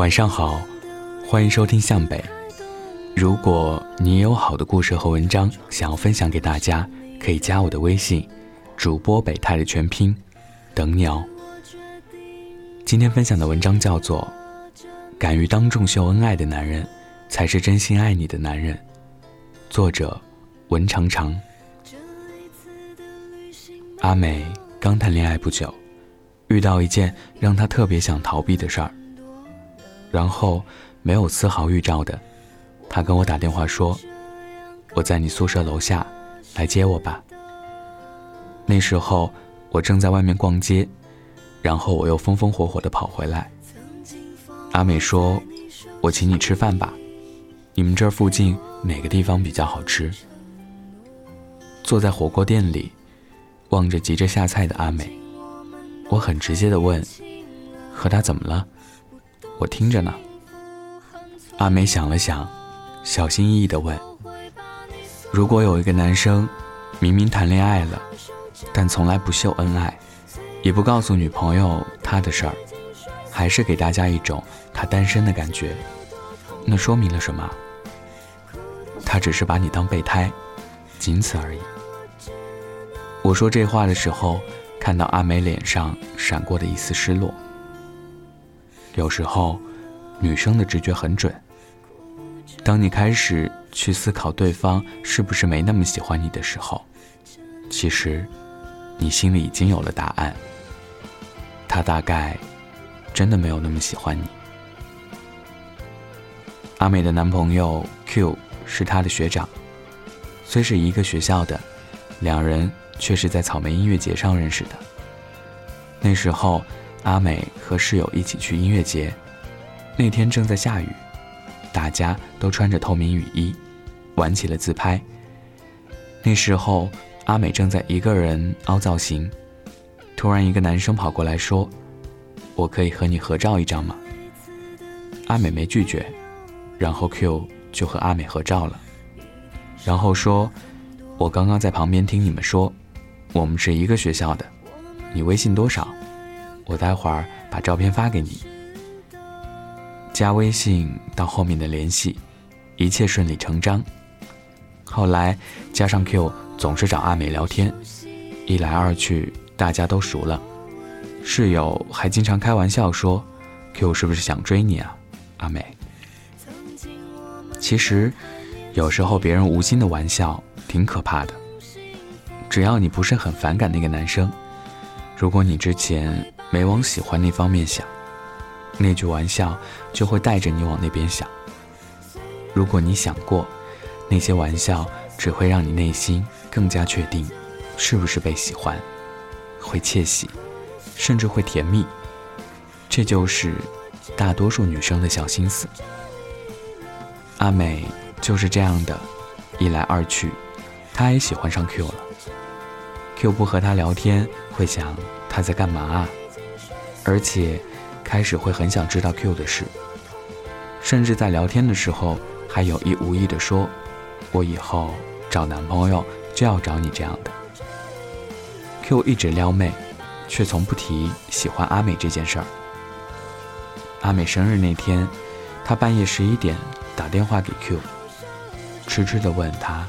晚上好，欢迎收听向北。如果你也有好的故事和文章想要分享给大家，可以加我的微信，主播北泰的全拼，等你哦。今天分享的文章叫做《敢于当众秀恩爱的男人，才是真心爱你的男人》，作者文长长。阿美刚谈恋爱不久，遇到一件让她特别想逃避的事儿。然后没有丝毫预兆的，他跟我打电话说：“我在你宿舍楼下，来接我吧。”那时候我正在外面逛街，然后我又风风火火的跑回来。阿美说：“我请你吃饭吧，你们这儿附近哪个地方比较好吃？”坐在火锅店里，望着急着下菜的阿美，我很直接的问：“和他怎么了？”我听着呢。阿美想了想，小心翼翼地问：“如果有一个男生，明明谈恋爱了，但从来不秀恩爱，也不告诉女朋友他的事儿，还是给大家一种他单身的感觉，那说明了什么？他只是把你当备胎，仅此而已。”我说这话的时候，看到阿美脸上闪过的一丝失落。有时候，女生的直觉很准。当你开始去思考对方是不是没那么喜欢你的时候，其实，你心里已经有了答案。他大概真的没有那么喜欢你。阿美的男朋友 Q 是她的学长，虽是一个学校的，两人却是在草莓音乐节上认识的。那时候。阿美和室友一起去音乐节，那天正在下雨，大家都穿着透明雨衣，玩起了自拍。那时候，阿美正在一个人凹造型，突然一个男生跑过来说：“我可以和你合照一张吗？”阿美没拒绝，然后 Q 就和阿美合照了，然后说：“我刚刚在旁边听你们说，我们是一个学校的，你微信多少？”我待会儿把照片发给你。加微信到后面的联系，一切顺理成章。后来加上 Q 总是找阿美聊天，一来二去大家都熟了。室友还经常开玩笑说：“Q 是不是想追你啊，阿美？”其实有时候别人无心的玩笑挺可怕的。只要你不是很反感那个男生，如果你之前。没往喜欢那方面想，那句玩笑就会带着你往那边想。如果你想过，那些玩笑只会让你内心更加确定是不是被喜欢，会窃喜，甚至会甜蜜。这就是大多数女生的小心思。阿美就是这样的，一来二去，她也喜欢上 Q 了。Q 不和她聊天，会想他在干嘛啊？而且，开始会很想知道 Q 的事，甚至在聊天的时候还有意无意的说：“我以后找男朋友就要找你这样的。”Q 一直撩妹，却从不提喜欢阿美这件事儿。阿美生日那天，他半夜十一点打电话给 Q，痴痴的问他：“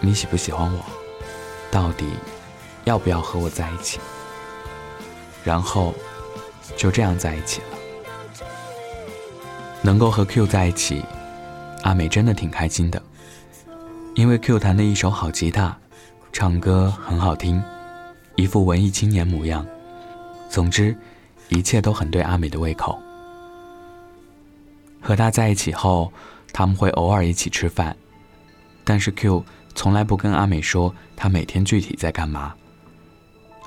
你喜不喜欢我？到底要不要和我在一起？”然后，就这样在一起了。能够和 Q 在一起，阿美真的挺开心的，因为 Q 弹的一手好吉他，唱歌很好听，一副文艺青年模样。总之，一切都很对阿美的胃口。和他在一起后，他们会偶尔一起吃饭，但是 Q 从来不跟阿美说他每天具体在干嘛。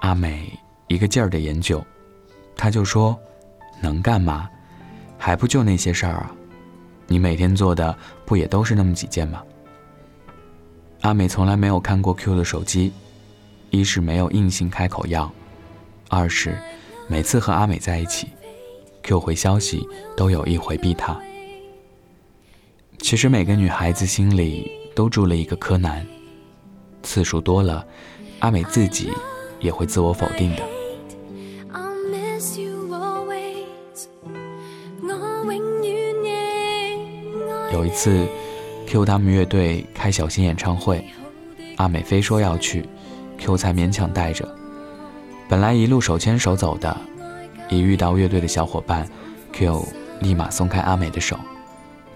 阿美。一个劲儿的研究，他就说：“能干嘛？还不就那些事儿啊？你每天做的不也都是那么几件吗？”阿美从来没有看过 Q 的手机，一是没有硬性开口要，二是每次和阿美在一起，Q 回消息都有意回避他。其实每个女孩子心里都住了一个柯南，次数多了，阿美自己也会自我否定的。有一次，Q 他们乐队开小型演唱会，阿美非说要去，Q 才勉强带着。本来一路手牵手走的，一遇到乐队的小伙伴，Q 立马松开阿美的手，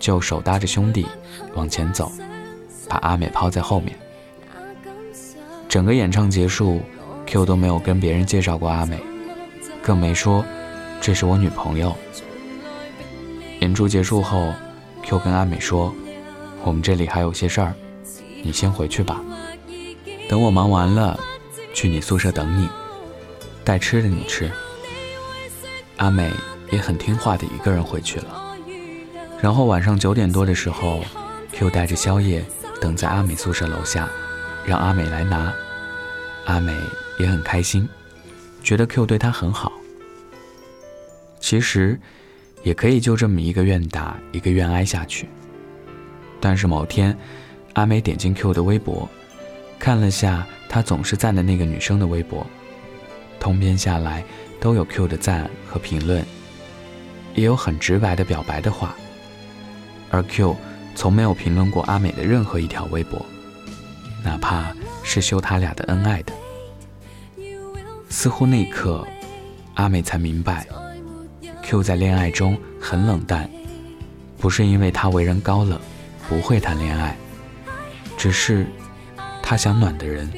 就手搭着兄弟往前走，把阿美抛在后面。整个演唱结束，Q 都没有跟别人介绍过阿美，更没说这是我女朋友。演出结束后，Q 跟阿美说：“我们这里还有些事儿，你先回去吧。等我忙完了，去你宿舍等你。”带吃的你吃。阿美也很听话的一个人回去了。然后晚上九点多的时候，Q 带着宵夜等在阿美宿舍楼下，让阿美来拿。阿美也很开心，觉得 Q 对她很好。其实，也可以就这么一个愿打一个愿挨下去。但是某天，阿美点进 Q 的微博，看了下他总是赞的那个女生的微博。通篇下来都有 Q 的赞和评论，也有很直白的表白的话，而 Q 从没有评论过阿美的任何一条微博，哪怕是秀他俩的恩爱的。似乎那一刻，阿美才明白，Q 在恋爱中很冷淡，不是因为他为人高冷，不会谈恋爱，只是他想暖的人，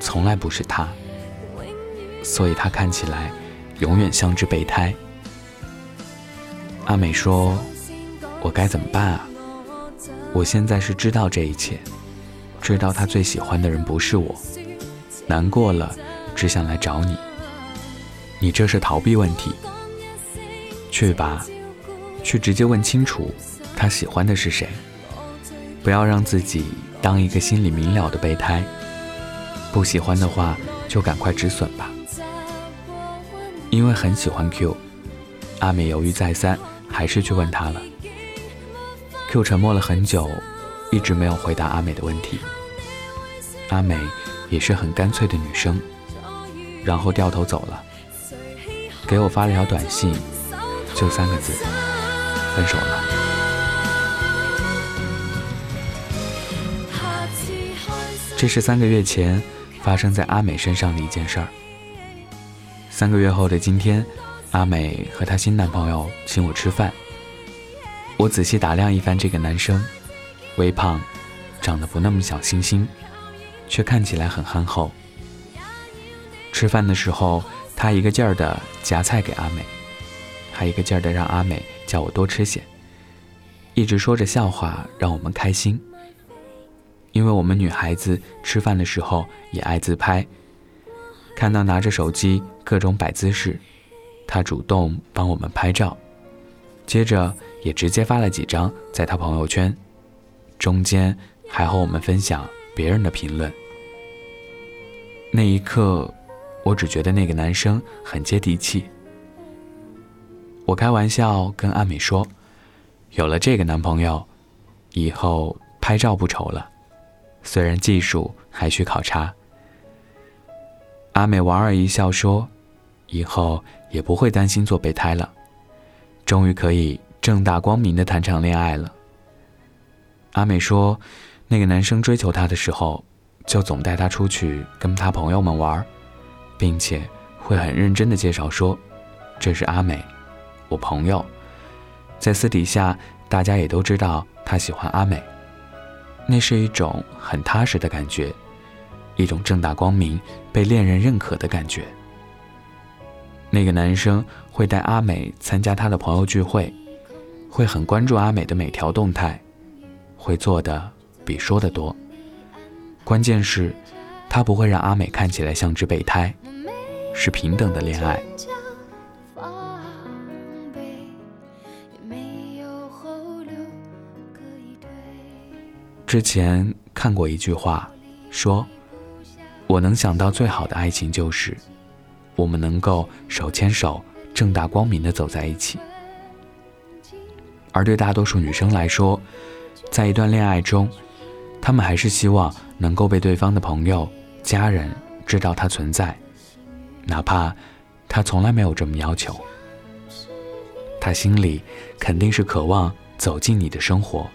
从来不是他。所以他看起来永远像只备胎。阿美说：“我该怎么办啊？我现在是知道这一切，知道他最喜欢的人不是我，难过了只想来找你。你这是逃避问题。去吧，去直接问清楚他喜欢的是谁，不要让自己当一个心里明了的备胎。不喜欢的话，就赶快止损吧。”因为很喜欢 Q，阿美犹豫再三，还是去问他了。Q 沉默了很久，一直没有回答阿美的问题。阿美也是很干脆的女生，然后掉头走了，给我发了条短信，就三个字：分手了。这是三个月前发生在阿美身上的一件事儿。三个月后的今天，阿美和她新男朋友请我吃饭。我仔细打量一番这个男生，微胖，长得不那么小清新，却看起来很憨厚。吃饭的时候，他一个劲儿的夹菜给阿美，还一个劲儿的让阿美叫我多吃些，一直说着笑话让我们开心。因为我们女孩子吃饭的时候也爱自拍。看到拿着手机各种摆姿势，他主动帮我们拍照，接着也直接发了几张在他朋友圈，中间还和我们分享别人的评论。那一刻，我只觉得那个男生很接地气。我开玩笑跟阿美说：“有了这个男朋友，以后拍照不愁了，虽然技术还需考察。”阿美莞尔一笑说：“以后也不会担心做备胎了，终于可以正大光明的谈场恋爱了。”阿美说：“那个男生追求她的时候，就总带她出去跟他朋友们玩，并且会很认真的介绍说：‘这是阿美，我朋友。’在私底下，大家也都知道他喜欢阿美，那是一种很踏实的感觉。”一种正大光明、被恋人认可的感觉。那个男生会带阿美参加他的朋友聚会，会很关注阿美的每条动态，会做的比说的多。关键是，他不会让阿美看起来像只备胎，是平等的恋爱。之前看过一句话，说。我能想到最好的爱情就是，我们能够手牵手、正大光明的走在一起。而对大多数女生来说，在一段恋爱中，她们还是希望能够被对方的朋友、家人知道她存在，哪怕她从来没有这么要求。她心里肯定是渴望走进你的生活，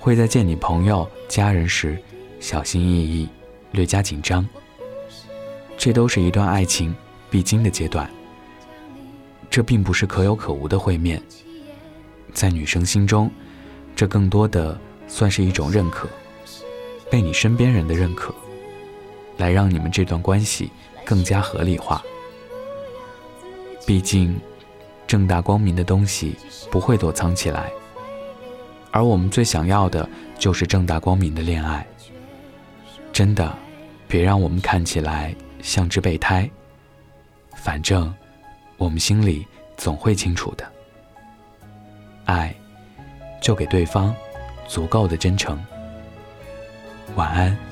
会在见你朋友、家人时小心翼翼、略加紧张。这都是一段爱情必经的阶段。这并不是可有可无的会面，在女生心中，这更多的算是一种认可，被你身边人的认可，来让你们这段关系更加合理化。毕竟，正大光明的东西不会躲藏起来，而我们最想要的就是正大光明的恋爱。真的，别让我们看起来。像只备胎，反正我们心里总会清楚的。爱，就给对方足够的真诚。晚安。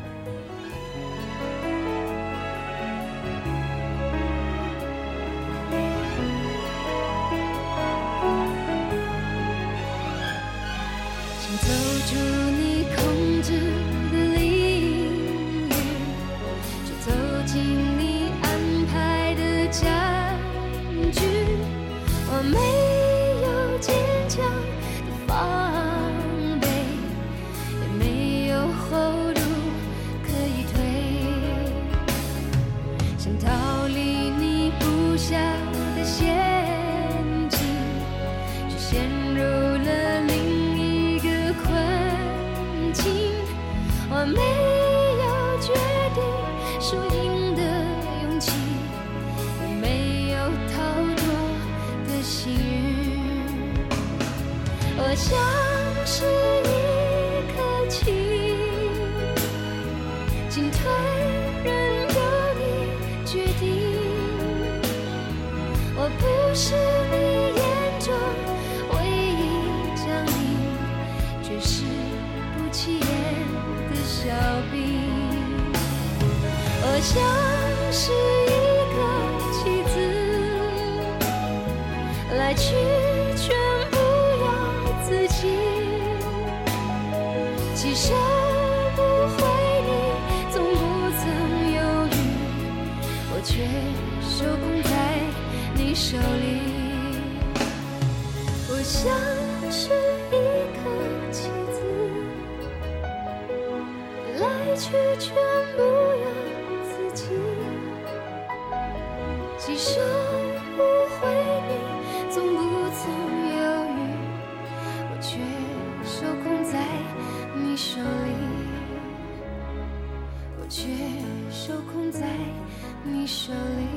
我像是一颗棋，进退任由你决定。我不是你眼中唯一将你，却是不起眼的小兵。我像是一个棋子，来去。受控在你手里。我像是一颗棋子，来去全不由自己。其实不回你，从不曾犹豫，我却受控在。你手里，我却受控在你手里，